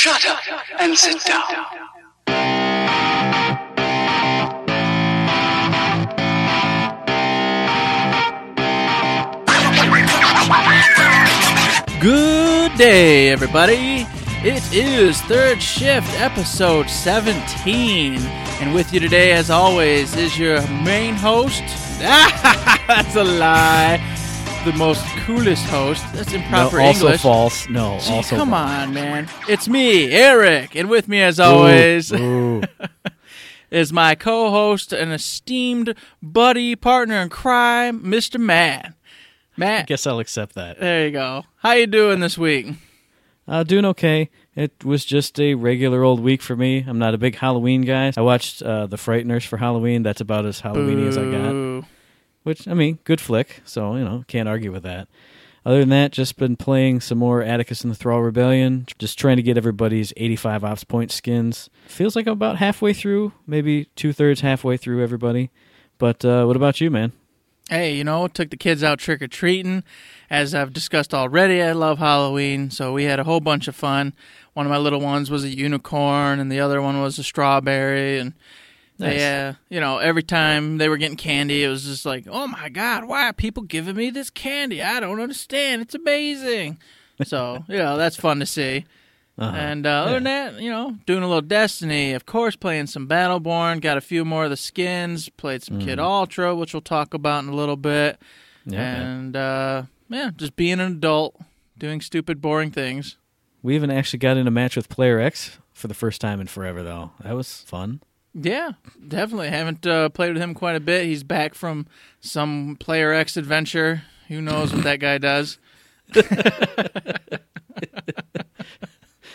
Shut up and sit down. Good day, everybody. It is Third Shift, episode 17. And with you today, as always, is your main host. That's a lie. The most coolest host. That's No, improper also English. false. No, Gee, also come false. on, man. It's me, Eric. And with me, as always, Ooh. is my co host and esteemed buddy, partner in crime, Mr. Matt. Matt, Guess I'll accept that. there you go. How you doing this week? Uh, doing okay. It was just a regular old week for me. I'm not a big Halloween guy. I watched uh, The Frighteners for Halloween. That's about as Halloweeny as I got. Which I mean, good flick. So you know, can't argue with that. Other than that, just been playing some more Atticus and the Thrall Rebellion. Just trying to get everybody's 85 ops point skins. Feels like I'm about halfway through, maybe two thirds halfway through everybody. But uh, what about you, man? Hey, you know, took the kids out trick or treating. As I've discussed already, I love Halloween, so we had a whole bunch of fun. One of my little ones was a unicorn, and the other one was a strawberry. And Nice. they, uh, you know, every time they were getting candy, it was just like, oh my God, why are people giving me this candy? I don't understand. It's amazing. So, you know, that's fun to see. Uh-huh. And uh, other than that, you know, doing a little Destiny, of course, playing some Battleborn, got a few more of the skins, played some Kid Ultra, which we'll talk about in a little bit. Yeah, and uh, yeah, just being an adult, doing stupid, boring things. We even actually got in a match with Player X for the first time in forever, though. That was fun. Yeah, definitely. Haven't uh, played with him quite a bit. He's back from some Player X adventure. Who knows what that guy does?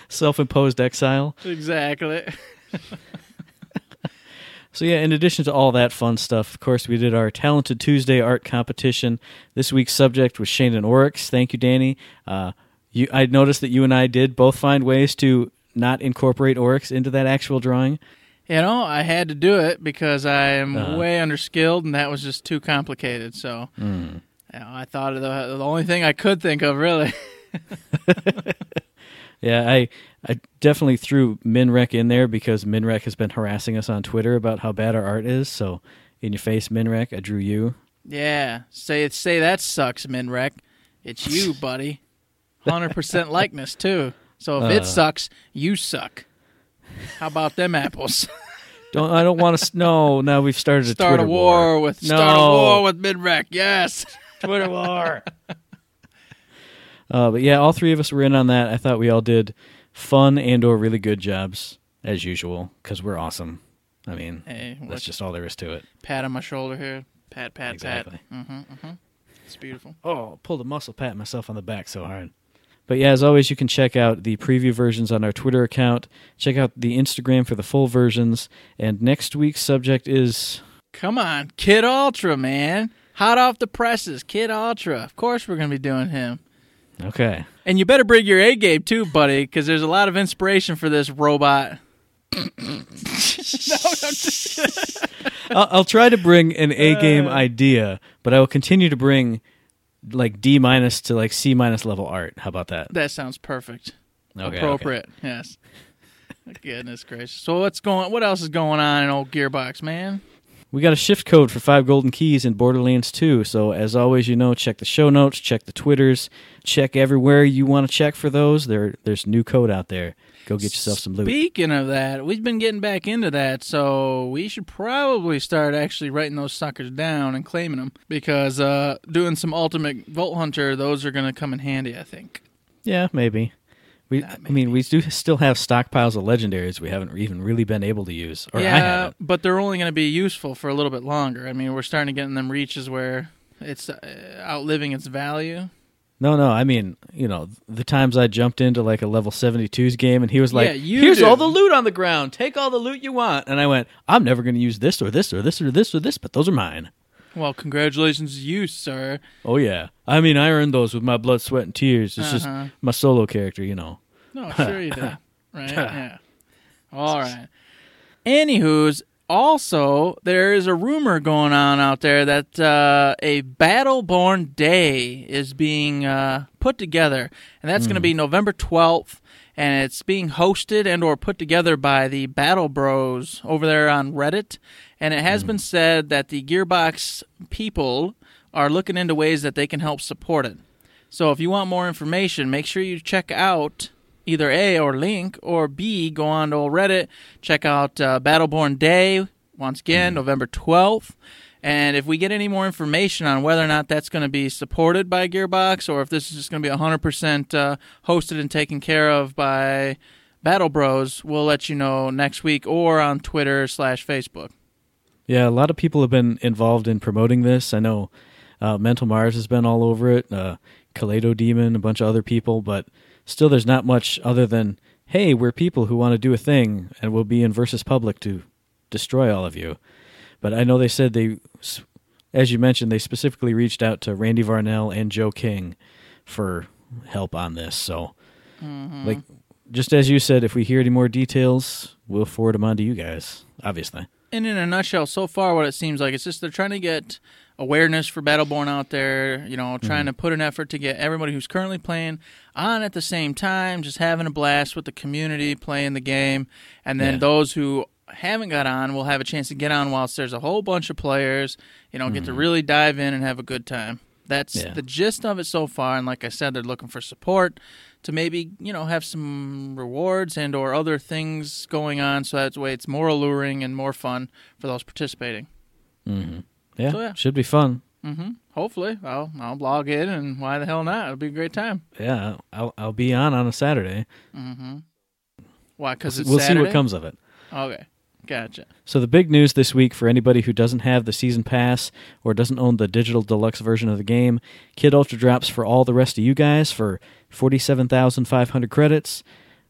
Self imposed exile. Exactly. So, yeah, in addition to all that fun stuff, of course, we did our Talented Tuesday art competition. This week's subject was Shayne and Aurox. Thank you, Danny. Uh, you, I noticed that you and I did both find ways to not incorporate Aurox into that actual drawing. You know, I had to do it because I am Uh-huh. way underskilled, and that was just too complicated. So, Hmm. you know, I thought of the, the only thing I could think of, really. Yeah, I I definitely threw Minrek in there because Minrek has been harassing us on Twitter about how bad our art is. So, in your face, Minrek, I drew you. Yeah, say say that sucks, Minrek. It's you, buddy. Hundred percent likeness too. So if Uh. it sucks, you suck. How about them apples? Don't I don't want to. No, now we've started a start a Twitter war, with No. start a war with Minrek. Yes. Twitter war. uh, but yeah, all three of us were in on that. I thought we all did fun and or really good jobs as usual because we're awesome. I mean, Hey, that's just all there is to it. pat on my shoulder here. Pat, pat, Exactly. pat. Mm-hmm, mm-hmm. It's beautiful. Oh, pulled a muscle, pat myself on the back so hard. But yeah, as always, you can check out the preview versions on our Twitter account. Check out the Instagram for the full versions. And next week's subject is Come on, Kid Ultra, man. Hot off the presses, Kid Ultra. Of course, we're gonna be doing him. okay. And you better bring your A game too, buddy, because there's a lot of inspiration for this robot. no, I'll, I'll try to bring an A Uh. game idea, but I will continue to bring like D minus to like C minus level art. How about that? That sounds perfect. Okay, Appropriate. Yes. Goodness gracious. So what's going? What else is going on in old Gearbox, man? We got a shift code for five golden keys in Borderlands 2. So, as always, you know, check the show notes, check the Twitters, check everywhere you want to check for those. There, There's new code out there. Go get yourself some loot. Speaking of that, we've been getting back into that, so we should probably start actually writing those suckers down and claiming them because uh, doing some Ultimate Vault Hunter, those are going to come in handy, I think. Yeah, maybe. We, Nah, I mean, we do still have stockpiles of legendaries we haven't even really been able to use. Or yeah, but they're only going to be useful for a little bit longer. I mean, we're starting to get in them reaches where it's uh, outliving its value. No, no. I mean, you know, the times I jumped into like a level 72's game and he was like, Yeah, you here's do. all the loot on the ground. Take all the loot you want. And I went, I'm never going to use this or this or this or this or this, but those are mine. Well, congratulations to you, sir. Oh, yeah. I mean, I earned those with my blood, sweat, and tears. It's just Uh-huh. my solo character, you know. No, sure you did. Right? Yeah. All right. Anywho's, also, there is a rumor going on out there that uh, a Battleborn Day is being uh, put together, and that's going to be November 12th. and it's being hosted and or put together by the Battle Bros over there on Reddit. And it has been said that the Gearbox people are looking into ways that they can help support it. So if you want more information, make sure you check out either A or link or B go on to old Reddit, check out uh, Battleborn Day once again November 12th. And if we get any more information on whether or not that's going to be supported by Gearbox or if this is just going to be 100% uh, hosted and taken care of by Battle Bros, we'll let you know next week or on Twitter slash Facebook. Yeah, a lot of people have been involved in promoting this. I know uh, Mental Mars has been all over it, uh, Kaleido Demon, a bunch of other people, but still there's not much other than, hey, we're people who want to do a thing and we'll be in Versus Public to destroy all of you. But I know they said they, as you mentioned, they specifically reached out to Randy Varnell and Joe King for help on this. So, mm-hmm. like, just as you said, if we hear any more details, we'll forward them on to you guys, obviously. And in a nutshell, so far, what it seems like it's just they're trying to get awareness for Battleborn out there. You know, trying mm-hmm. to put an effort to get everybody who's currently playing on at the same time, just having a blast with the community playing the game, and then Yeah. those who haven't got on will have a chance to get on whilst there's a whole bunch of players. You know, get to mm-hmm. really dive in and have a good time. That's Yeah. the gist of it so far. And like I said, they're looking for support to maybe you know have some rewards and or other things going on, so that way it's more alluring and more fun for those participating. Mm-hmm. Yeah, So, yeah. should be fun. Mm-hmm. Hopefully, I'll I'll log in, and why the hell not? It'll be a great time. Yeah, I'll I'll be on on a Saturday. Why? Because We'll, it's we'll see what comes of it. Okay, gotcha. So the big news this week for anybody who doesn't have the season pass or doesn't own the digital deluxe version of the game, Kid Ultra drops for all the rest of you guys for 47,500 credits.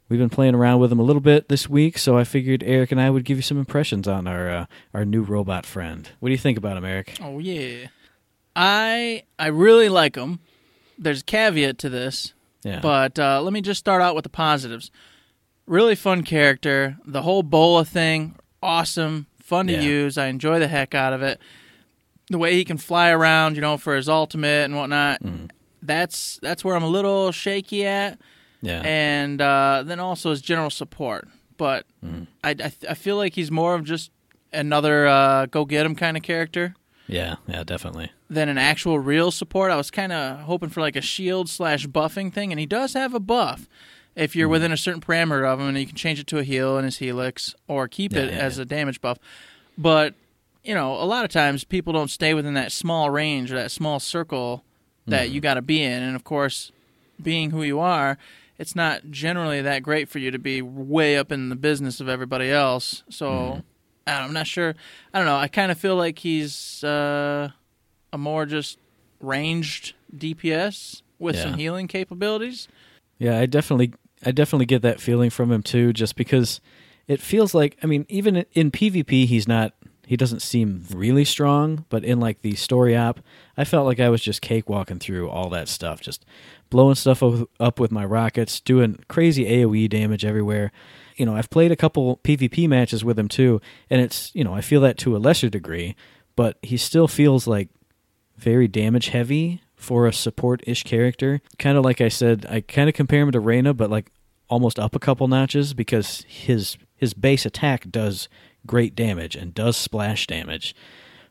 We've been playing around with them a little bit this week, so I figured Eric and I would give you some impressions on our uh, our new robot friend. What do you think about him, Eric? Oh yeah, I I really like him. There's a caveat to this, Yeah. but uh, let me just start out with the positives. Really fun character. The whole Bola thing, awesome, fun to Yeah. use. I enjoy the heck out of it. The way he can fly around, you know, for his ultimate and whatnot. Mm-hmm. That's that's where I'm a little shaky at. Yeah. and uh, then also his general support. But Mm-hmm. I, I I feel like he's more of just another uh, go get him kind of character yeah, yeah, definitely. than an actual real support. I was kind of hoping for like a shield slash buffing thing, and he does have a buff if you're within a certain parameter of him, and you can change it to a heal in his helix or keep Yeah, it yeah, as yeah. a damage buff. But you know, a lot of times people don't stay within that small range or that small circle that Mm-hmm. you got to be in, and of course, being who you are. It's not generally that great for you to be way up in the business of everybody else. So Mm-hmm. I I'm not sure. I don't know. I kind of feel like he's uh, a more just ranged DPS with some healing capabilities. Yeah, I definitely I definitely get that feeling from him too just because it feels like I mean even in PvP he's not he doesn't seem really strong, but in like the story app, I felt like I was just cakewalking through all that stuff, just blowing stuff up with my rockets, doing crazy AoE damage everywhere. You know, I've played a couple PvP matches with him too, and it's, you know, I feel that to a lesser degree, but he still feels like very damage heavy for a support ish character. Kind of like I said, I kind of compare him to Reyna, but like almost up a couple notches because his his base attack does great damage and does splash damage.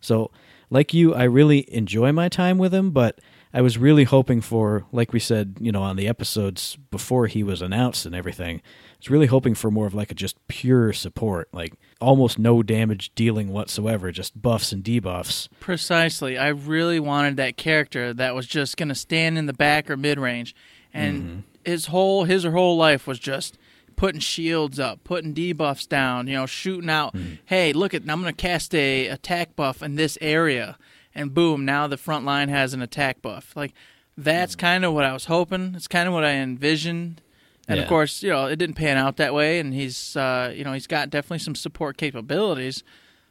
So, like you, I really enjoy my time with him, but I was really hoping for, like we said, you know, on the episodes before he was announced and everything, I was really hoping for more of like a just pure support, like almost no damage dealing whatsoever, just buffs and debuffs. Precisely. I really wanted that character that was just going to stand in the back or mid range, and mm-hmm. his whole his or whole life was just putting shields up, putting debuffs down, you know, shooting out. Mm. Hey, look at I'm going to cast a attack buff in this area, and boom, now the front line has an attack buff. Like that's kind of what I was hoping. It's kind of what I envisioned. And Yeah. of course, you know, it didn't pan out that way. And he's, uh, you know, he's got definitely some support capabilities.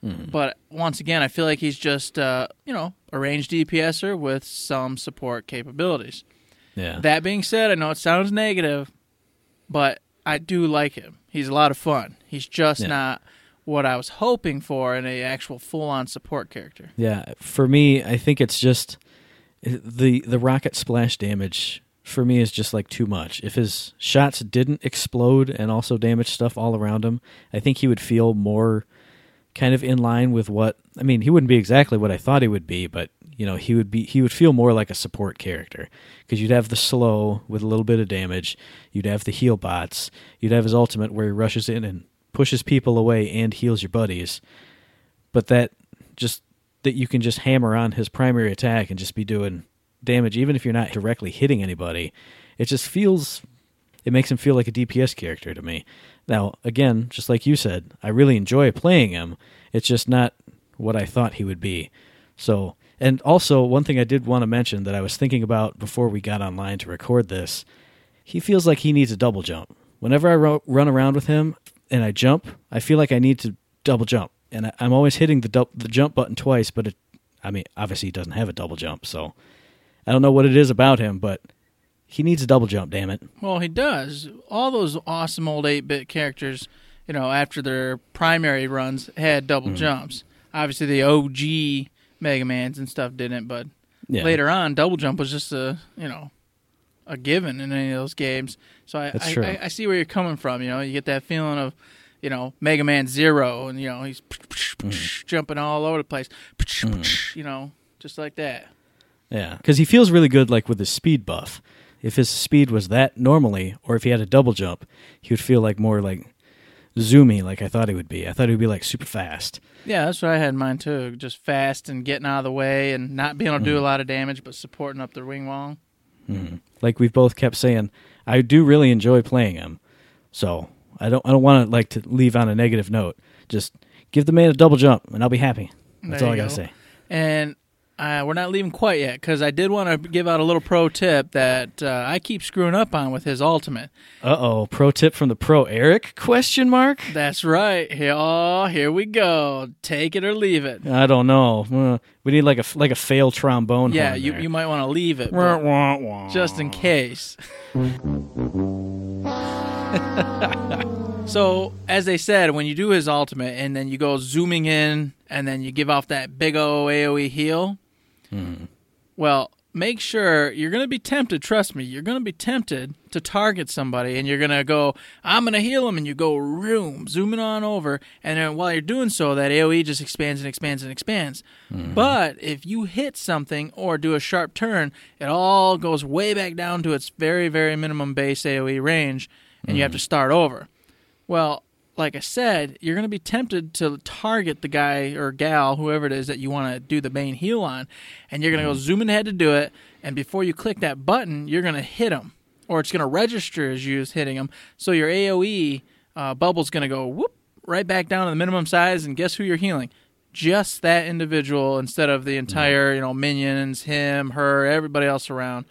But once again, I feel like he's just, uh, you know, a ranged DPSer with some support capabilities. Yeah. That being said, I know it sounds negative, but I do like him. He's a lot of fun. He's just Yeah. not what I was hoping for in a actual full-on support character. Yeah, for me, I think it's just the the rocket splash damage for me is just like too much. If his shots didn't explode and also damage stuff all around him, I think he would feel more kind of in line with what I mean, he wouldn't be exactly what I thought he would be, but you know, he would be he would feel more like a support character because you'd have the slow with a little bit of damage, you'd have the heal bots, you'd have his ultimate where he rushes in and pushes people away and heals your buddies. But that just that you can just hammer on his primary attack and just be doing damage even if you're not directly hitting anybody. It just feels it makes him feel like a DPS character to me. Now, again, just like you said, I really enjoy playing him. It's just not what I thought he would be. So, and also one thing I did want to mention that I was thinking about before we got online to record this, he feels like he needs a double jump. Whenever I ro- run around with him and I jump, I feel like I need to double jump, and I, I'm always hitting the dou- the jump button twice. But it, I mean, obviously he doesn't have a double jump, so I don't know what it is about him, but he needs a double jump. Damn it! Well, he does. All those awesome old 8 bit characters, you know, after their primary runs, had double Mm-hmm. jumps. Obviously, the OG Mega Mans and stuff didn't, but Yeah. later on, double jump was just a, you know, a given in any of those games. So I, I. I, I see where you're coming from. You know, you get that feeling of, you know, Mega Man Zero, and, you know, he's Mm. jumping all over the place, you know, just like that. Yeah, because he feels really good, like with his speed buff. If his speed was that normally, or if he had a double jump, he would feel like more like zoomy, like I thought he would be. I thought he would be like super fast. Yeah, that's what I had in mind too. Just fast and getting out of the way and not being able to do a Mm-hmm. lot of damage, but supporting up the wing wall. Like we've both kept saying, I do really enjoy playing him. So I don't, I don't want to like to leave on a negative note. Just give the man a double jump, and I'll be happy. That's There all I gotta go. say. And uh, we're not leaving quite yet because I did want to give out a little pro tip that uh, I keep screwing up on with his ultimate. Uh oh, pro tip from the pro Eric? Question mark. That's right. Here, oh, here we go. Take it or leave it. I don't know. Uh, we need like a like a fail trombone. Yeah, you, there. you might want to leave it, Wah, wah, wah. just in case. so, as they said, when you do his ultimate and then you go zooming in and then you give off that big O AoE heal, well, make sure you're going to be tempted. Trust me, you're going to be tempted to target somebody, and you're going to go, "I'm going to heal him," and you go, room, zooming on over, and then while you're doing so, that AOE just expands and expands and expands. Mm-hmm. But if you hit something or do a sharp turn, it all goes way back down to its very, very minimum base AOE range, and you have mm-hmm. to start over. Well, like I said, you're going to be tempted to target the guy or gal, whoever it is that you want to do the main heal on, and you're going to go mm-hmm. zooming ahead to do it. And before you click that button, you're going to hit them, or it's going to register as you as hitting them. So your AOE uh, bubble's going to go whoop right back down to the minimum size, and guess who you're healing? Just that individual instead of the mm-hmm. entire, you know, minions, him, her, everybody else around.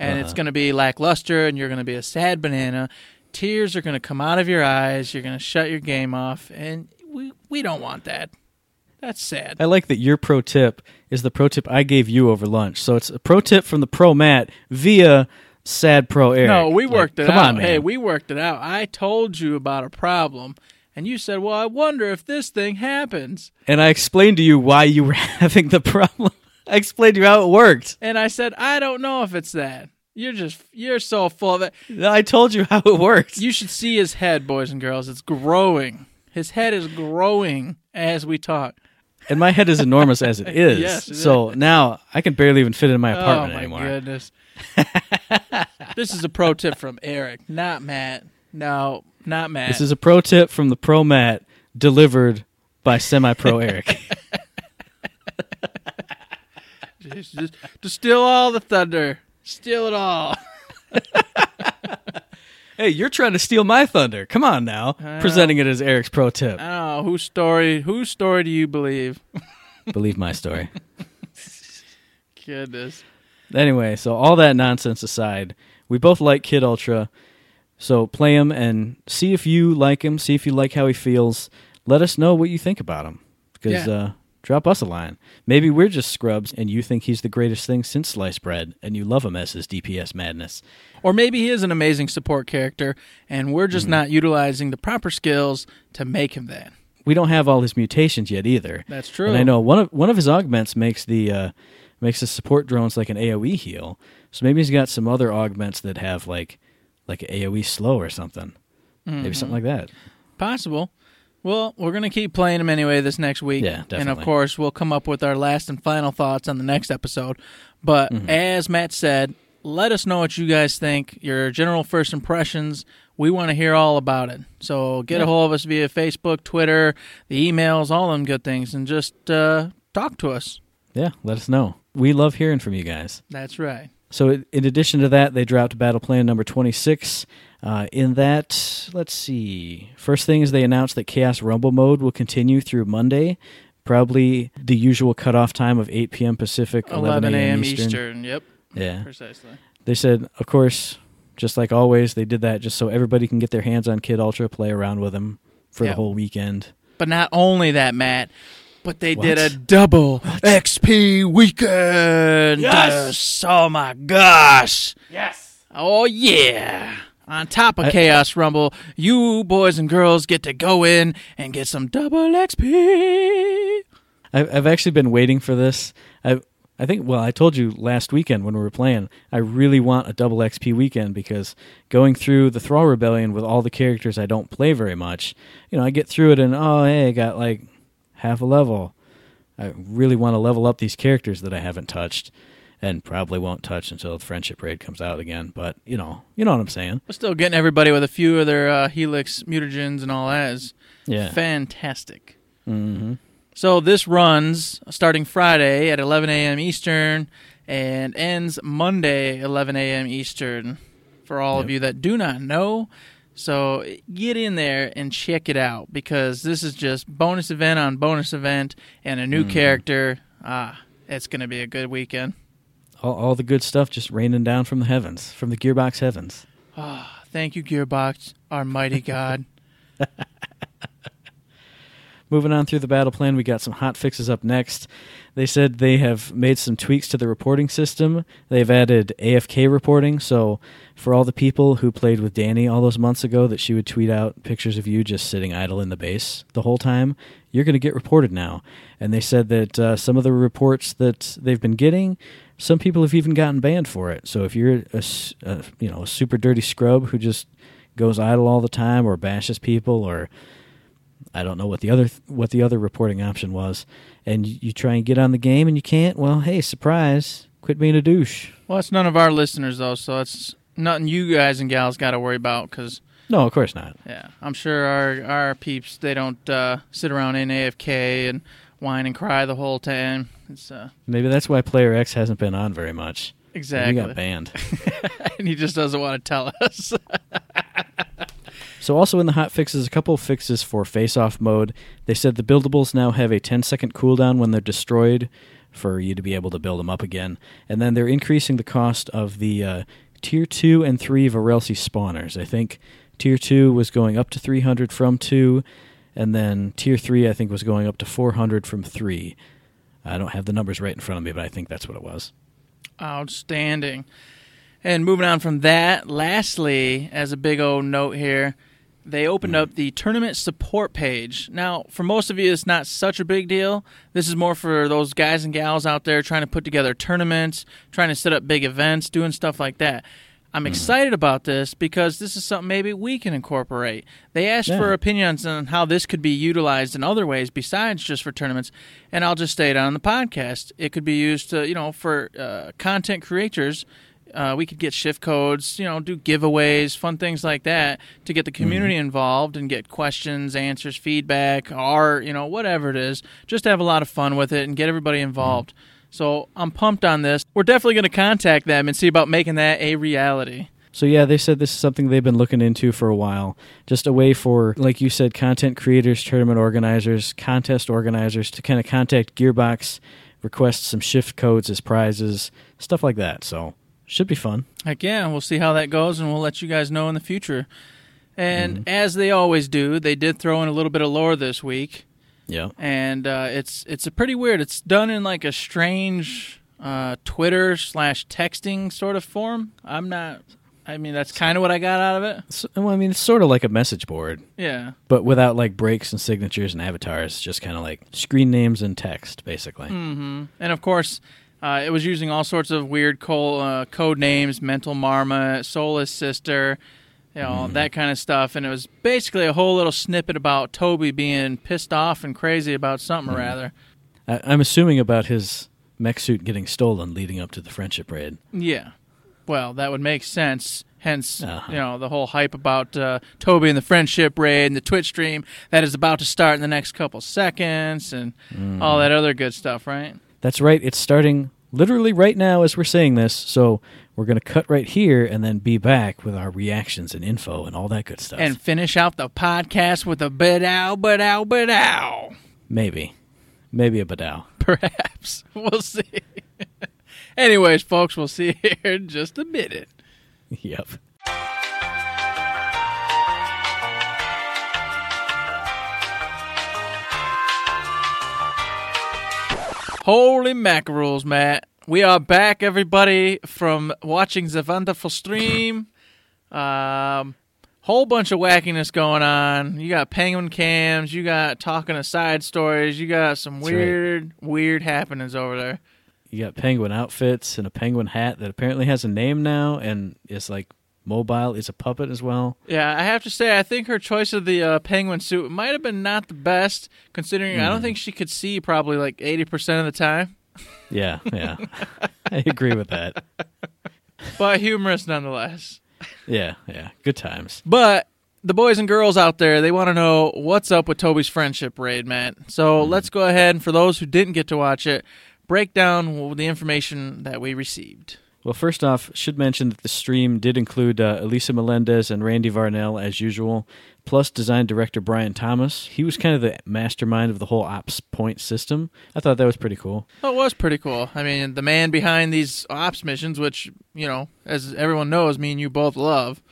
And it's uh-huh. going to be lackluster, and you're going to be a sad banana tears are going to come out of your eyes. You're going to shut your game off, and we we don't want that. That's sad. I like that your pro tip is the pro tip I gave you over lunch. So it's a pro tip from the pro Matt via sad pro Eric. No, we Like, worked it come out. on, man. Hey, we worked it out. I told you about a problem, and you said, "Well, I wonder if this thing happens." and I explained to you why you were having the problem. I explained to you how it worked. And I said, "I don't know if it's that." You're just you're so full of it. I told you how it works. You should see his head, boys and girls. It's growing. His head is growing as we talk. and my head is enormous as it is. Yes, it so now I can barely even fit in my Oh apartment my anymore. goodness. this is a pro tip from Eric, not Matt. No, not Matt. This is a pro tip from the pro Matt delivered by semi pro Eric. just, just, steal all the thunder. Steal it all. hey, you're trying to steal my thunder. Come on now. Presenting it as Eric's pro tip. I whose story. Whose story do you believe? Believe my story. Goodness. Anyway, so all that nonsense aside, we both like Kid Ultra. So play him and see if you like him. See if you like how he feels. Let us know what you think about him. Because Yeah. uh, drop us a line. Maybe we're just scrubs and you think he's the greatest thing since sliced bread, and you love him as his DPS madness. Or maybe he is an amazing support character, and we're just not utilizing the proper skills to make him that. We don't have all his mutations yet either. That's true. And I know one of one of his augments makes the uh, makes the support drones like an AOE heal. So maybe he's got some other augments that have like like AoE slow or something. Maybe something like that. Possible. Well, we're going to keep playing them anyway this next week. Yeah, And of course, we'll come up with our last and final thoughts on the next episode. But Mm-hmm. as Matt said, let us know what you guys think, your general first impressions. We want to hear all about it. So get a hold of us via Facebook, Twitter, the emails, all them good things, and just uh, talk to us. Yeah, let us know. We love hearing from you guys. That's right. So, in addition to that, they dropped Battle Plan number 26. Uh, in that, let's see. First thing is they announced that Chaos Rumble mode will continue through Monday, probably the usual cutoff time of 8 p.m. Pacific, 11 a.m. Eastern. Eastern. Yep, Yeah. precisely. They said, of course, just like always, they did that just so everybody can get their hands on Kid Ultra, play around with him for Yeah. the whole weekend. But not only that, Matt, but they did a What? double XP weekend. Yes! Oh my gosh. Yes. Oh yeah. On top of I- Chaos Rumble, you boys and girls get to go in and get some double XP. I've, I've actually been waiting for this. I I think well, I told you last weekend when we were playing, I really want a double XP weekend because going through the Thrall Rebellion with all the characters I don't play very much, you know, I get through it and oh hey, I got like half a level. I really want to level up these characters that I haven't touched and probably won't touch until the Friendship Raid comes out again. But you know, you know what I'm saying? We're still getting everybody with a few of their uh, Helix mutagens and all that is Yeah. fantastic. hmm So this runs starting Friday at 11 a.m. Eastern and ends Monday 11 a.m. Eastern. For all of you that do not know, so get in there and check it out because this is just bonus event on bonus event and a new character. Ah, it's gonna be a good weekend. All, all the good stuff just raining down from the heavens, from the Gearbox heavens. Thank you, Gearbox, our mighty God. Moving on through the battle plan, we got some hot fixes up next. They said they have made some tweaks to the reporting system. They've added AFK reporting, so for all the people who played with Danny all those months ago that she would tweet out pictures of you just sitting idle in the base the whole time, you're going to get reported now. And they said that uh, some of the reports that they've been getting, some people have even gotten banned for it. So if you're a, a, you know a super dirty scrub who just goes idle all the time or bashes people or I don't know what the other what the other reporting option was, and you, you try and get on the game and you can't. Well, hey, surprise! Quit being a douche. well, it's none of our listeners though, so it's nothing you guys and gals got to worry about because No, of course not. Yeah, I'm sure our our peeps they don't uh, sit around in AFK and whine and cry the whole time. It's uh, Maybe that's why Player X hasn't been on very much. exactly, He got banned. and he just doesn't want to tell us. so also in the hot fixes, a couple of fixes for face-off mode. They said the buildables now have a 10-second cooldown when they're destroyed, for you to be able to build them up again. And then they're increasing the cost of the uh, tier two and three Varelsi spawners. I think tier two was going up to 300 from two, and then tier three I think was going up to 400 from three. I don't have the numbers right in front of me, but I think that's what it was. Outstanding. And moving on from that, lastly, as a big old note here, they opened hmm. up the tournament support page. Now, for most of you, it's not such a big deal. This is more for those guys and gals out there trying to put together tournaments, trying to set up big events, doing stuff like that. I'm excited about this because this is something maybe we can incorporate. They asked Yeah. for opinions on how this could be utilized in other ways besides just for tournaments, and I'll just state on the podcast. It could be used to, you know, for uh, content creators. Uh, we could get shift codes, you know, do giveaways, fun things like that to get the community involved and get questions, answers, feedback, art, you know, whatever it is. Just to have a lot of fun with it and get everybody involved. So I'm pumped on this. We're definitely going to contact them and see about making that a reality. So yeah, they said this is something they've been looking into for a while. Just a way for, like you said, content creators, tournament organizers, contest organizers to kind of contact Gearbox, request some shift codes as prizes, stuff like that. So should be fun. Heck yeah, we'll see how that goes, and we'll let you guys know in the future. And mm-hmm. as they always do, they did throw in a little bit of lore this week, Yeah. and uh, it's it's a pretty weird. It's done in like a strange uh, Twitter slash texting sort of form. I'm not. I mean, that's kind of what I got out of it. So, well, I mean, it's sort of like a message board, Yeah. but without like breaks and signatures and avatars. Just kind of like screen names and text, basically. hmm And of course, Uh, it was using all sorts of weird co- uh, code names, Mental Marmot, Soulless Sister, you know, that kind of stuff. And it was basically a whole little snippet about Toby being pissed off and crazy about something or rather. I, I'm assuming about his mech suit getting stolen leading up to the friendship raid. Yeah. Well, that would make sense. Hence, Uh-huh. you know, the whole hype about uh, Toby and the friendship raid and the Twitch stream that is about to start in the next couple seconds and all that other good stuff, right? That's right. It's starting literally right now as we're saying this. So we're going to cut right here and then be back with our reactions and info and all that good stuff. And finish out the podcast with a bedow, bedow, bedow. maybe, maybe a badow. Perhaps. We'll see. Anyways, folks, we'll see you here in just a minute. yep. Holy mackerels, Matt. We are back, everybody, from watching the wonderful stream. Um, whole bunch of wackiness going on. You got penguin cams. You got talking of side stories. You got some That's right. weird, weird happenings over there. You got penguin outfits and a penguin hat that apparently has a name now and is like mobile. Is a puppet as well. Yeah, I have to say, I think her choice of the uh, penguin suit might have been not the best, considering I don't think she could see probably like 80% of the time, Yeah, yeah. I agree with that. but humorous nonetheless. Yeah, yeah. Good times. But the boys and girls out there, they want to know what's up with Toby's friendship raid, Matt. So let's go ahead and for those who didn't get to watch it, break down the information that we received. Well, first off, should mention that the stream did include uh, Elisa Melendez and Randy Varnell as usual, plus design director Brian Thomas. He was kind of the mastermind of the whole ops point system. I thought that was pretty cool. Well, it was pretty cool. I mean, the man behind these ops missions, which, you know, as everyone knows, me and you both love.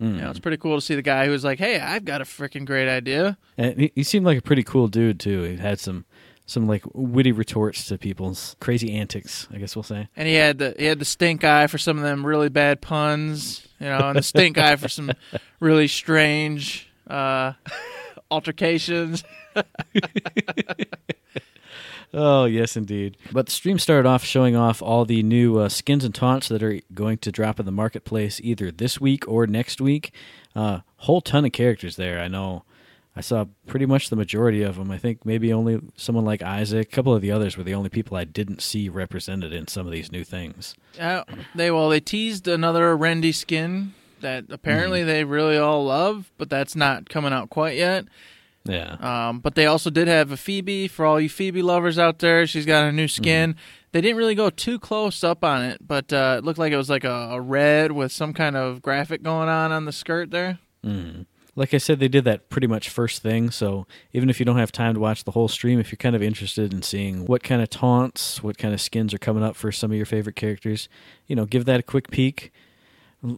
Hmm. You know, it's pretty cool to see the guy who's like, hey, I've got a freaking great idea. And he, he seemed like a pretty cool dude too. He had some some like witty retorts to people's crazy antics. I guess we'll say. And he had the he had the stink eye for some of them really bad puns, you know, and the stink eye for some really strange uh, altercations. Oh yes, indeed. But the stream started off showing off all the new uh, skins and taunts that are going to drop in the marketplace either this week or next week. Uh, whole ton of characters there. I know. I saw pretty much the majority of them. I think maybe only someone like Isaac. A couple of the others were the only people I didn't see represented in some of these new things. Uh, they well, they teased another Rendy skin that apparently they really all love, but that's not coming out quite yet. Yeah. Um, but they also did have a Phoebe for all you Phoebe lovers out there. She's got a new skin. They didn't really go too close up on it, but uh, it looked like it was like a, a red with some kind of graphic going on on the skirt there. like I said, they did that pretty much first thing. So even if you don't have time to watch the whole stream, if you're kind of interested in seeing what kind of taunts, what kind of skins are coming up for some of your favorite characters, you know, give that a quick peek.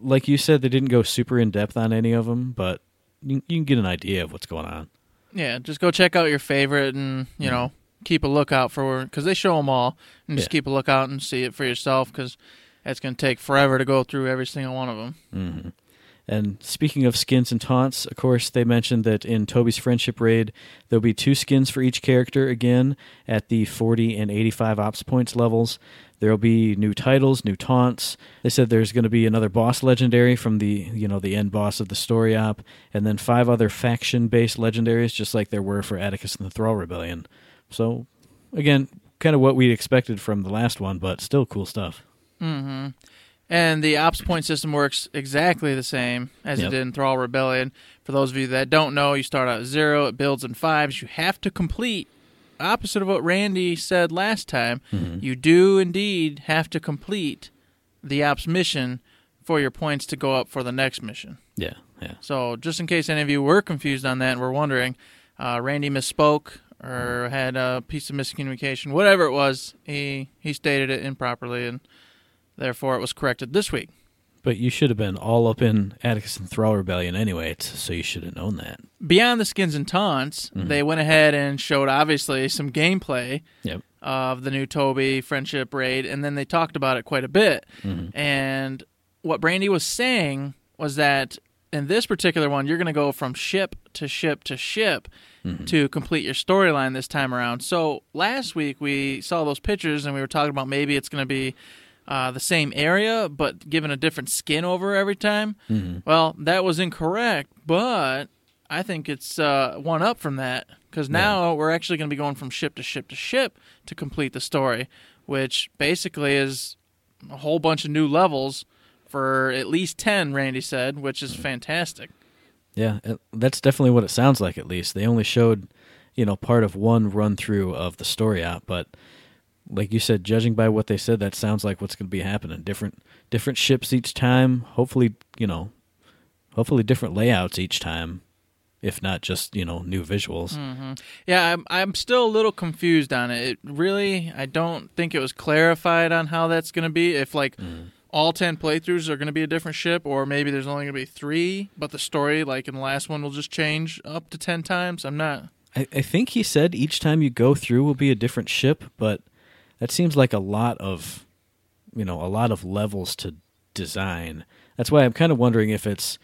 Like you said, they didn't go super in depth on any of them, but you, you can get an idea of what's going on. Yeah, just go check out your favorite and you know keep a lookout for because they show them all, and just Yeah. keep a lookout and see it for yourself because it's going to take forever to go through every single one of them. hmm And speaking of skins and taunts, of course, they mentioned that in Toby's friendship raid, there'll be two skins for each character again at the 40 and 85 ops points levels. There'll be new titles, new taunts. They said there's going to be another boss legendary from the, you know, the end boss of the story op, and then five other faction-based legendaries, just like there were for Atticus and the Thrall Rebellion. So, again, kind of what we expected from the last one, but still cool stuff. Mm-hmm. And the ops point system works exactly the same as it did in Thrall Rebellion. For those of you that don't know, you start out at zero, it builds in fives. You have to complete. Opposite of what Randy said last time, you do indeed have to complete the ops mission for your points to go up for the next mission. Yeah, yeah. So, just in case any of you were confused on that and were wondering, uh, Randy misspoke or had a piece of miscommunication, whatever it was, he he stated it improperly, and therefore it was corrected this week. But you should have been all up in Atticus and Thrall Rebellion anyway, so you should have known that. Beyond the skins and taunts, mm-hmm. they went ahead and showed obviously some gameplay Yep. of the new Toby friendship raid, and then they talked about it quite a bit. Mm-hmm. And what Randy was saying was that in this particular one, you're going to go from ship to ship to ship mm-hmm. to complete your storyline this time around. So last week we saw those pictures and we were talking about maybe it's going to be uh, the same area but given a different skin over every time. Well, that was incorrect, but I think it's uh, one up from that because now we're actually going to be going from ship to ship to ship to complete the story, which basically is a whole bunch of new levels for at least 10, Randy said, which is fantastic. Yeah, it- that's definitely what it sounds like. At least they only showed, you know, part of one run through of the story out, but like you said, judging by what they said, that sounds like what's going to be happening. Different different ships each time. Hopefully, you know, hopefully different layouts each time, if not just you know new visuals. Mm-hmm. Yeah, I'm, I'm still a little confused on it. it. Really, I don't think it was clarified on how that's going to be. If, like, mm. all 10 playthroughs are going to be a different ship, or maybe there's only going to be three, but the story, like in the last one, will just change up to 10 times. I'm not. I, I think he said each time you go through will be a different ship, but that seems like a lot of, you know, a lot of levels to design. That's why I'm kind of wondering if it's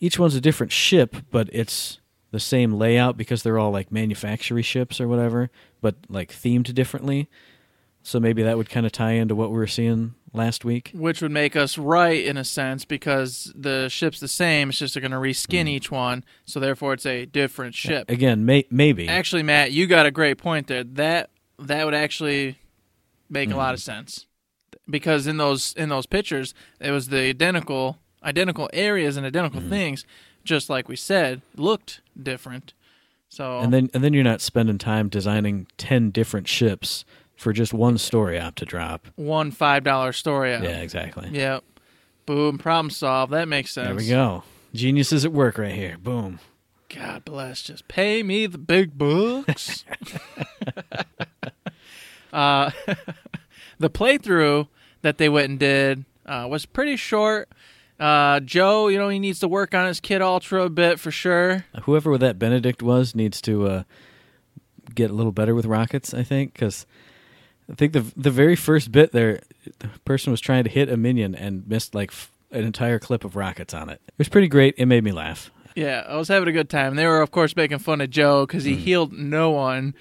each one's a different ship, but it's the same layout because they're all like manufacturing ships or whatever, but like themed differently. So maybe that would kind of tie into what we were seeing last week. Which would make us right in a sense because the ship's the same. It's just they're going to reskin mm. each one, so therefore it's a different ship. Again, may- maybe. Actually, Matt, you got a great point there. That that would actually make a lot of mm-hmm. sense because in those in those pictures, it was the identical identical areas and identical mm-hmm. things, just like we said, looked different. So and then and then you're not spending time designing 10 different ships for just one story op to drop. one five dollar story. Yeah, exactly. Yep. Boom. Problem solved. That makes sense. There we go. Geniuses at work right here. Boom. God bless. Just pay me the big bucks. uh, the playthrough that they went and did uh, was pretty short. Uh, Joe, you know, he needs to work on his Kid Ultra a bit for sure. Whoever that Benedict was needs to uh, get a little better with rockets, I think, because I think the the very first bit there, the person was trying to hit a minion and missed like f- an entire clip of rockets on it. It was pretty great. It made me laugh. Yeah, I was having a good time. They were, of course, making fun of Joe because he healed no one.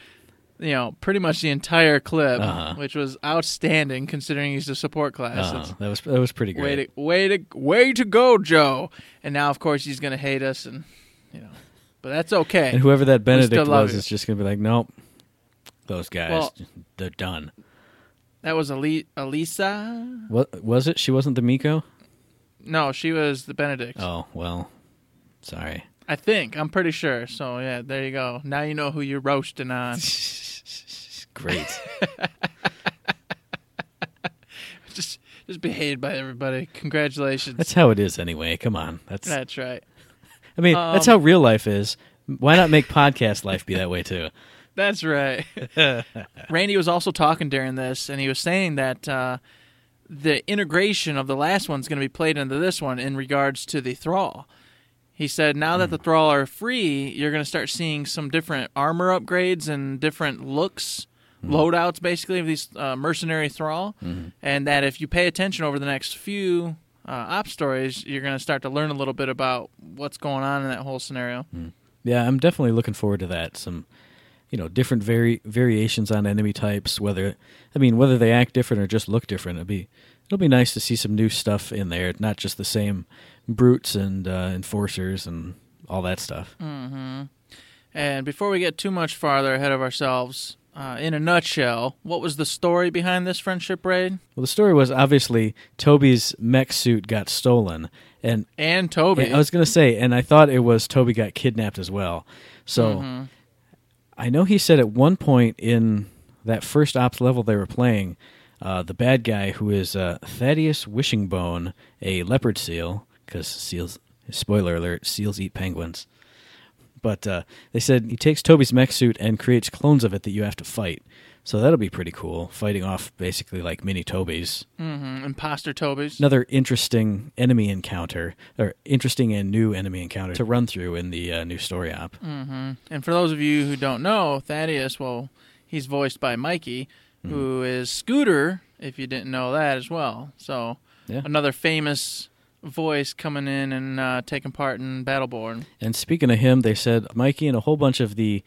You know, pretty much the entire clip, Uh-huh. which was outstanding considering he's a support class. Uh, It's- that was that was pretty Way great. to way to way to go, Joe. And now, of course, he's gonna hate us, and you know, but that's okay. And whoever that Benedict was you. is just gonna be like, nope, those guys, Well- they're done. that was Ali- Elisa. What was it? She wasn't the Miko. No, she was the Benedict. Oh well, sorry. I think. I'm pretty sure. So yeah, there you go. Now you know who you're roasting on. Great. just just be hated by everybody. Congratulations. That's how it is anyway. Come on. That's That's right. I mean, that's Um, how real life is. Why not make podcast life be that way too? That's right. Randy was also talking during this, and he was saying that uh, the integration of the last one's going to be played into this one in regards to the Thrall. He said now that the Thrall are free, you're going to start seeing some different armor upgrades and different looks, loadouts basically of these uh, mercenary Thrall, and that if you pay attention over the next few uh, op stories, you're going to start to learn a little bit about what's going on in that whole scenario. Yeah, I'm definitely looking forward to that. Some, you know, different vari- variations on enemy types. Whether I mean, whether they act different or just look different, it'll be it'll be nice to see some new stuff in there. Not just the same brutes and uh, enforcers and all that stuff. And before we get too much farther ahead of ourselves, uh, in a nutshell, what was the story behind this friendship raid? Well, the story was obviously Toby's mech suit got stolen, and And Toby. I was gonna say, and I thought it was Toby got kidnapped as well. So I know he said at one point in that first ops level they were playing, uh, the bad guy who is uh, Thaddeus Wishingbone, a leopard seal, because seals. Spoiler alert: seals eat penguins. But uh, they said he takes Toby's mech suit and creates clones of it that you have to fight. So that'll be pretty cool, fighting off basically like mini Tobys. Mhm, Imposter Toby's. Another interesting enemy encounter, or interesting and new enemy encounter to run through in the uh, new story op. And for those of you who don't know, Thaddeus, well, he's voiced by Mikey, who is Scooter, if you didn't know that as well. So Yeah. another famous voice coming in and uh, taking part in Battleborn. And speaking of him, they said Mikey and a whole bunch of the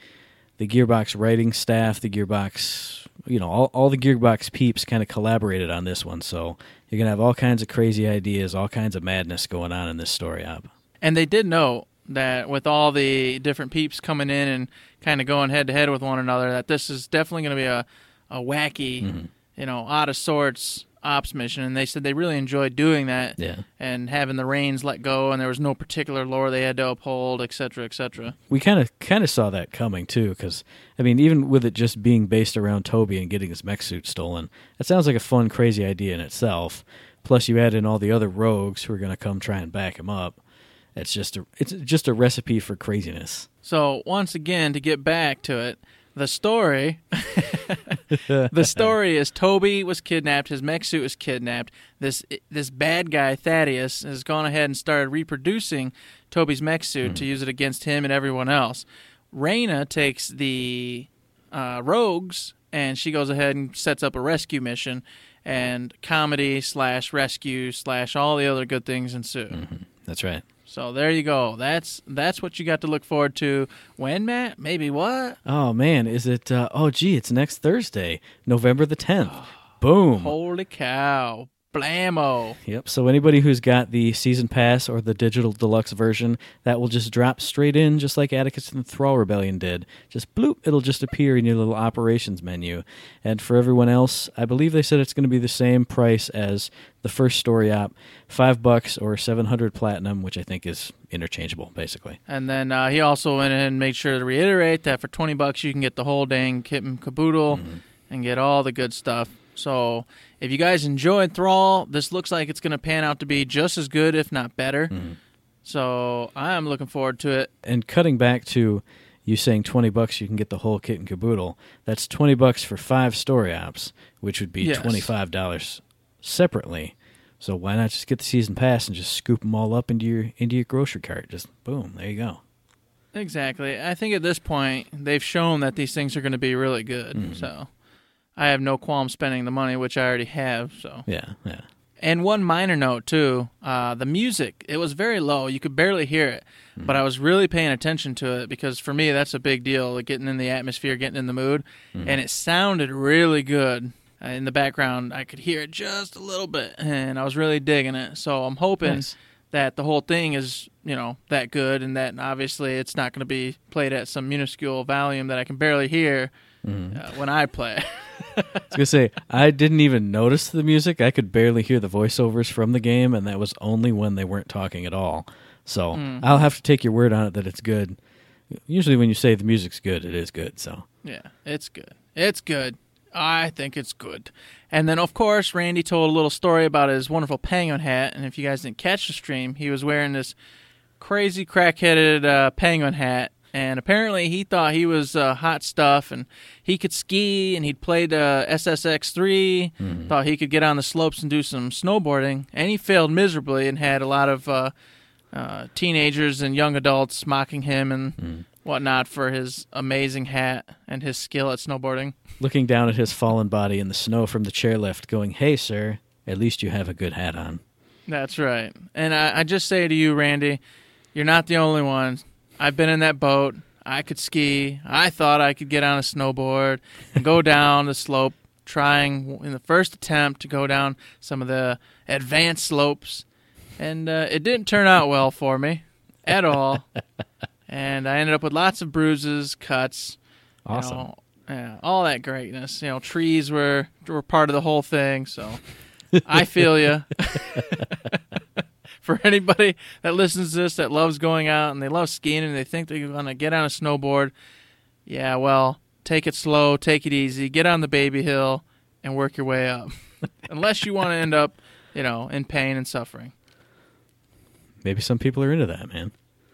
the Gearbox writing staff, the Gearbox, you know, all, all the Gearbox peeps kind of collaborated on this one. So you're gonna have all kinds of crazy ideas, all kinds of madness going on in this story up. And they did know that with all the different peeps coming in and kind of going head to head with one another, that this is definitely going to be a, a wacky, you know, out of sorts ops mission. And they said they really enjoyed doing that Yeah. and having the reins let go, and there was no particular lore they had to uphold, et cetera, et cetera. We kind of kind of saw that coming too, because I mean, even with it just being based around Toby and getting his mech suit stolen, that sounds like a fun, crazy idea in itself. Plus, you add in all the other rogues who are going to come try and back him up. It's just a it's just a recipe for craziness. So once again, to get back to it, the story, the story is Toby was kidnapped. His mech suit was kidnapped. This this bad guy Thaddeus has gone ahead and started reproducing Toby's mech suit to use it against him and everyone else. Rayna takes the uh, rogues and she goes ahead and sets up a rescue mission. And comedy slash rescue slash all the other good things ensue. That's right. So there you go. That's that's what you got to look forward to. When Matt? Maybe what? Oh man, is it? Uh, oh gee, it's next Thursday, November the tenth. Boom. Holy cow! Blammo! Yep. So anybody who's got the season pass or the digital deluxe version, that will just drop straight in, just like Attikus and the Thrall Rebellion did. Just bloop, it'll just appear in your little operations menu. And for everyone else, I believe they said it's going to be the same price as the first story op, five bucks or seven hundred platinum, which I think is interchangeable, basically. And then uh, he also went in and made sure to reiterate that for twenty bucks you can get the whole dang kit and caboodle and get all the good stuff. So if you guys enjoyed Thrall, this looks like it's going to pan out to be just as good, if not better. Mm-hmm. So I'm looking forward to it. And cutting back to you saying twenty bucks, you can get the whole kit and caboodle. That's twenty bucks for five story ops, which would be Yes. twenty five dollars separately. So why not just get the season pass and just scoop them all up into your into your grocery cart? Just boom, there you go. Exactly. I think at this point they've shown that these things are going to be really good. Mm-hmm. So I have no qualm spending the money, which I already have. So. Yeah, yeah. And one minor note too, uh, the music it was very low. You could barely hear it, but I was really paying attention to it because for me that's a big deal. Like getting in the atmosphere, getting in the mood, and it sounded really good. Uh, in the background, I could hear it just a little bit, and I was really digging it. So I'm hoping Nice. that the whole thing is you know that good, and that obviously it's not going to be played at some minuscule volume that I can barely hear uh, when I play. I was gonna say I didn't even notice the music. I could barely hear the voiceovers from the game, and that was only when they weren't talking at all. So I'll have to take your word on it that it's good. Usually, when you say the music's good, it is good. So Yeah, it's good. It's good. I think it's good. And then, of course, Randy told a little story about his wonderful penguin hat. And if you guys didn't catch the stream, he was wearing this crazy crack-headed uh, penguin hat. And apparently, he thought he was uh, hot stuff, and he could ski, and he'd played uh, SSX3. Thought he could get on the slopes and do some snowboarding, and he failed miserably, and had a lot of uh, uh, teenagers and young adults mocking him and whatnot for his amazing hat and his skill at snowboarding. looking down at his fallen body in the snow from the chairlift, going, "Hey, sir, at least you have a good hat on." That's right. And I, I just say to you, Randy, you're not the only one. I've been in that boat. I could ski. I thought I could get on a snowboard and go down the slope, trying in the first attempt to go down some of the advanced slopes. And uh, it didn't turn out well for me at all. and I ended up with lots of bruises, cuts, you Awesome. know, yeah, all that greatness. You know, trees were were part of the whole thing. So I feel you. For anybody that listens to this that loves going out and they love skiing and they think they're going to get on a snowboard, yeah, well, take it slow, take it easy, get on the baby hill, and work your way up. Unless you want to end up, you know, in pain and suffering. Maybe some people are into that, man.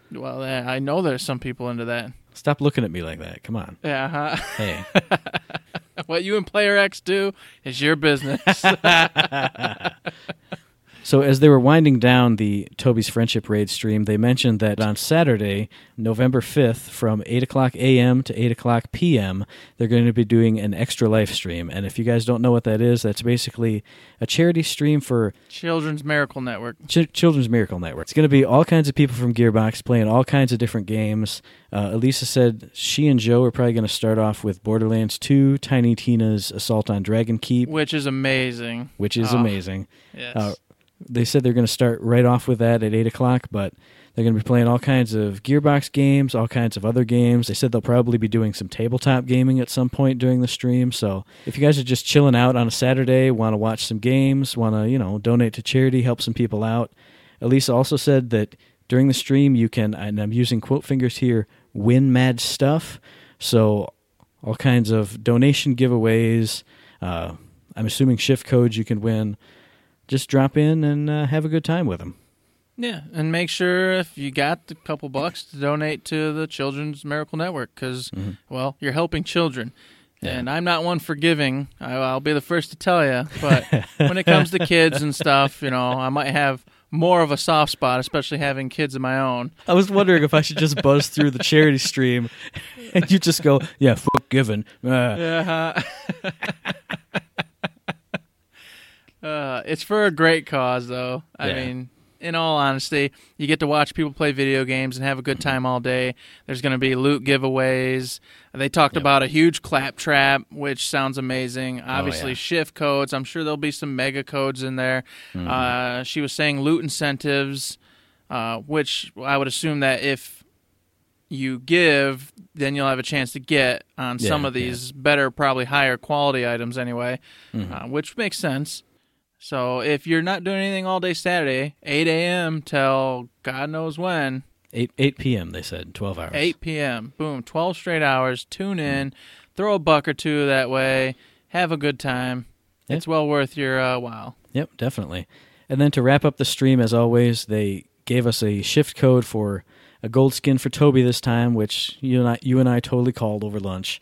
Well, I know there's some people into that. Stop looking at me like that. Come on. Yeah, huh? Hey, what you and Player X do is your business. So as they were winding down the Toby's Friendship Raid stream, they mentioned that on Saturday, November 5th, from 8 o'clock a.m. to 8 o'clock p.m., they're going to be doing an Extra Life stream. And if you guys don't know what that is, that's basically a charity stream for Children's Miracle Network. Ch- Children's Miracle Network. It's going to be all kinds of people from Gearbox playing all kinds of different games. Uh, Elisa said she and Joe are probably going to start off with Borderlands 2, Tiny Tina's Assault on Dragon Keep, Which is amazing. which is Oh, amazing. Yes. Uh, they said they're going to start right off with that at 8 o'clock, but they're going to be playing all kinds of Gearbox games, all kinds of other games. They said they'll probably be doing some tabletop gaming at some point during the stream. So if you guys are just chilling out on a Saturday, want to watch some games, want to, you know, donate to charity, help some people out. Elisa also said that during the stream you can, and I'm using quote fingers here, win mad stuff. So all kinds of donation giveaways. Uh, I'm assuming shift codes you can win just drop in and uh, have a good time with them. Yeah, and make sure if you got a couple bucks to donate to the Children's Miracle Network because, well, you're helping children. Mm-hmm. Yeah. And I'm not one for giving. I, I'll be the first to tell you. But when it comes to kids and stuff, you know, I might have more of a soft spot, especially having kids of my own. I was wondering if I should just buzz through the charity stream and you just go, yeah, fuck giving. Uh, Uh, uh, it's for a great cause, though. I Yeah. mean, in all honesty, you get to watch people play video games and have a good time all day. There's going to be loot giveaways. They talked Yep. about a huge Claptrap, which sounds amazing. Obviously, yeah. shift codes. I'm sure there'll be some mega codes in there. Mm-hmm. Uh, she was saying loot incentives, uh, which I would assume that if you give, then you'll have a chance to get on some of these better, probably higher quality items anyway, Mm-hmm. uh, which makes sense. So if you're not doing anything all day Saturday, 8 a.m. till God knows when, 8, 8 p.m., they said, 12 hours. 8 p.m., boom, 12 straight hours, tune in, throw a buck or two that way, have a good time. Yeah. It's well worth your uh, while. Yep, definitely. And then to wrap up the stream, as always, they gave us a shift code for a gold skin for Toby this time, which you and I, you and I totally called over lunch.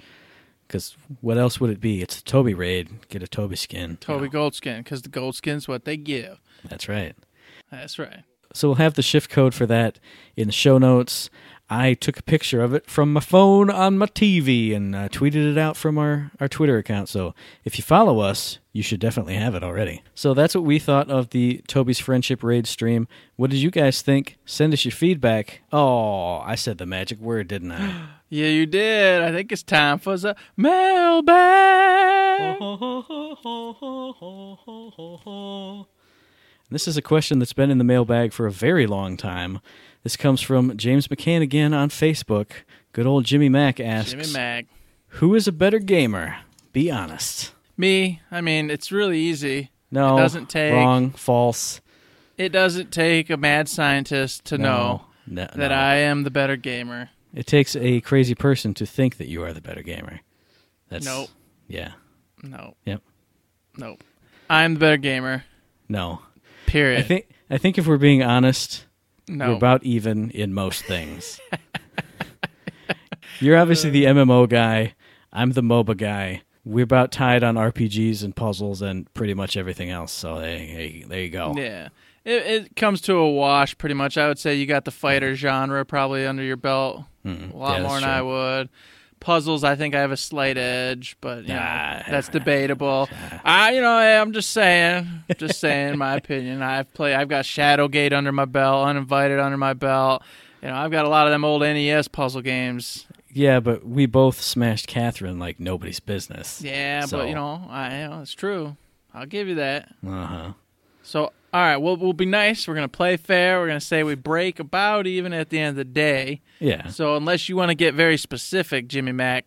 Because what else would it be? It's the Toby raid. Get a Toby skin. Toby You know, Goldskin, because the gold skin's what they give. That's right. That's right. So we'll have the shift code for that in the show notes. I took a picture of it from my phone on my TV and uh, tweeted it out from our, our Twitter account. So if you follow us, you should definitely have it already. So that's what we thought of the Toby's Friendship Raid stream. What did you guys think? Send us your feedback. Oh, I said the magic word, didn't I? Yeah, you did. I think it's time for the mailbag. This is a question that's been in the mailbag for a very long time. This comes from James McCann again on Facebook. Good old Jimmy Mack asks, Jimmy Mac. Who is a better gamer? Be honest. Me, I mean, it's really easy. No, It doesn't take- wrong, false. It doesn't take a mad scientist to know no, that no. I am the better gamer. It takes a crazy person to think that you are the better gamer. That's Nope. Yeah. No. Yep. Nope. I'm the better gamer. No. Period. I think I think if we're being honest, no. we're about even in most things. You're obviously the MMO guy. I'm the MOBA guy. We're about tied on RPGs and puzzles and pretty much everything else. So hey, there you go. Yeah. It, it comes to a wash pretty much. I would say you got the fighter genre probably under your belt Mm, a lot yeah, more than I would. Puzzles, I think I have a slight edge, but you know, that's debatable. I, you know, I'm just saying, just saying my opinion. I've played, I've got Shadowgate under my belt, Uninvited under my belt. You know, I've got a lot of them old NES puzzle games. Yeah, but we both smashed Catherine like nobody's business. Yeah, So- but you know, I, you know, it's true. I'll give you that. Uh huh. So, all right, we'll we'll be nice. We're gonna play fair. We're gonna say we break about even at the end of the day. Yeah. So, unless you want to get very specific, Jimmy Mac,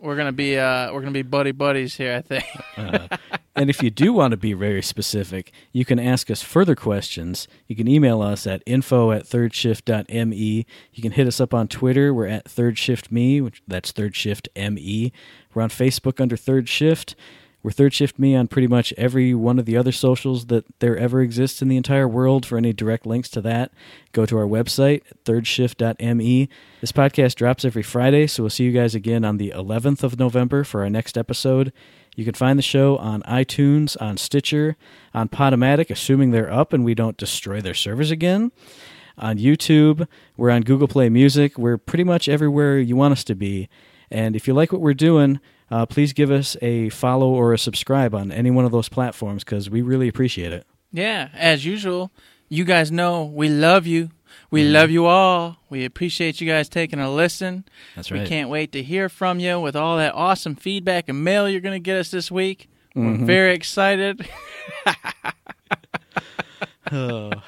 we're gonna be uh we're gonna be buddy buddies here. I think. And if you do want to be very specific, you can ask us further questions. You can email us at info at thirdshift.me. You can hit us up on Twitter. We're at thirdshiftme, which that's thirdshiftme. We're on Facebook under Third Shift. We're Third Shift Me on pretty much every one of the other socials that there ever exists in the entire world. For any direct links to that, go to our website, thirdshift.me. This podcast drops every Friday, so we'll see you guys again on the 11th of November for our next episode. You can find the show on iTunes, on Stitcher, on Podomatic, assuming they're up and we don't destroy their servers again. On YouTube, we're on Google Play Music. We're pretty much everywhere you want us to be. And if you like what we're doing, uh, please give us a follow or a subscribe on any one of those platforms because we really appreciate it. Yeah, as usual, you guys know we love you. We love you all. We appreciate you guys taking a listen. That's right. We can't wait to hear from you with all that awesome feedback and mail you're going to get us this week. We're very excited. Oh.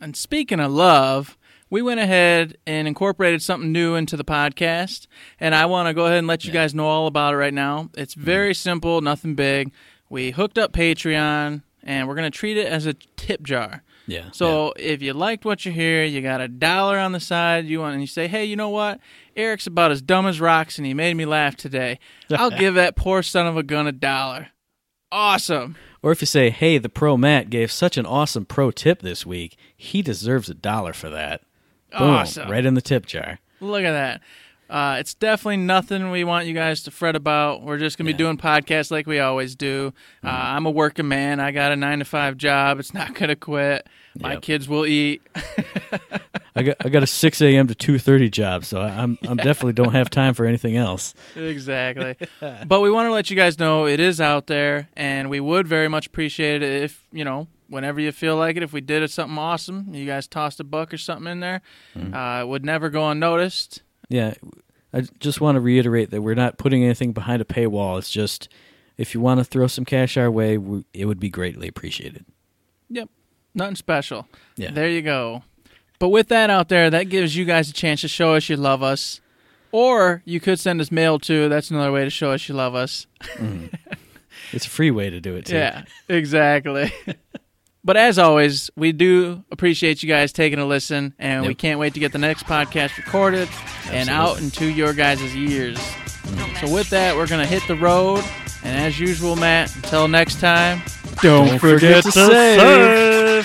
And speaking of love, we went ahead and incorporated something new into the podcast. And I want to go ahead and let you guys know all about it right now. It's mm-hmm. very simple, nothing big. We hooked up Patreon, and we're going to treat it as a tip jar. yeah. So if you liked what you hear, you got a dollar on the side, you want, and you say, "Hey, you know what? Eric's about as dumb as rocks, and he made me laugh today. I'll give that poor son of a gun a dollar." Awesome. Or if you say, hey, the pro Matt gave such an awesome pro tip this week, he deserves a dollar for that. Boom, Awesome. Right in the tip jar. Look at that. Uh, it's definitely nothing we want you guys to fret about. We're just going to be doing podcasts like we always do. Uh, I'm a working man. I got a nine to five job. It's not going to quit. My Yep. kids will eat. I got I got a six a.m. to two thirty job, so I'm I'm definitely don't have time for anything else. exactly. but we want to let you guys know it is out there, and we would very much appreciate it if, you know, whenever you feel like it, if we did something awesome, you guys tossed a buck or something in there, uh, it would never go unnoticed. Yeah, I just want to reiterate that we're not putting anything behind a paywall. It's just if you want to throw some cash our way, we, it would be greatly appreciated. Yep. Nothing special. Yeah. There you go. But with that out there, that gives you guys a chance to show us you love us. Or you could send us mail too. That's another way to show us you love us. It's a free way to do it too. Yeah, exactly. but as always, we do appreciate you guys taking a listen, and we can't wait to get the next podcast recorded and out into your guys' ears. Mm. So with that, we're gonna hit the road, and as usual, Matt. Until next time, Don't forget to save.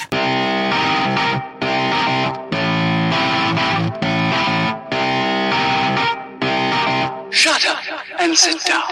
Shut up and sit down.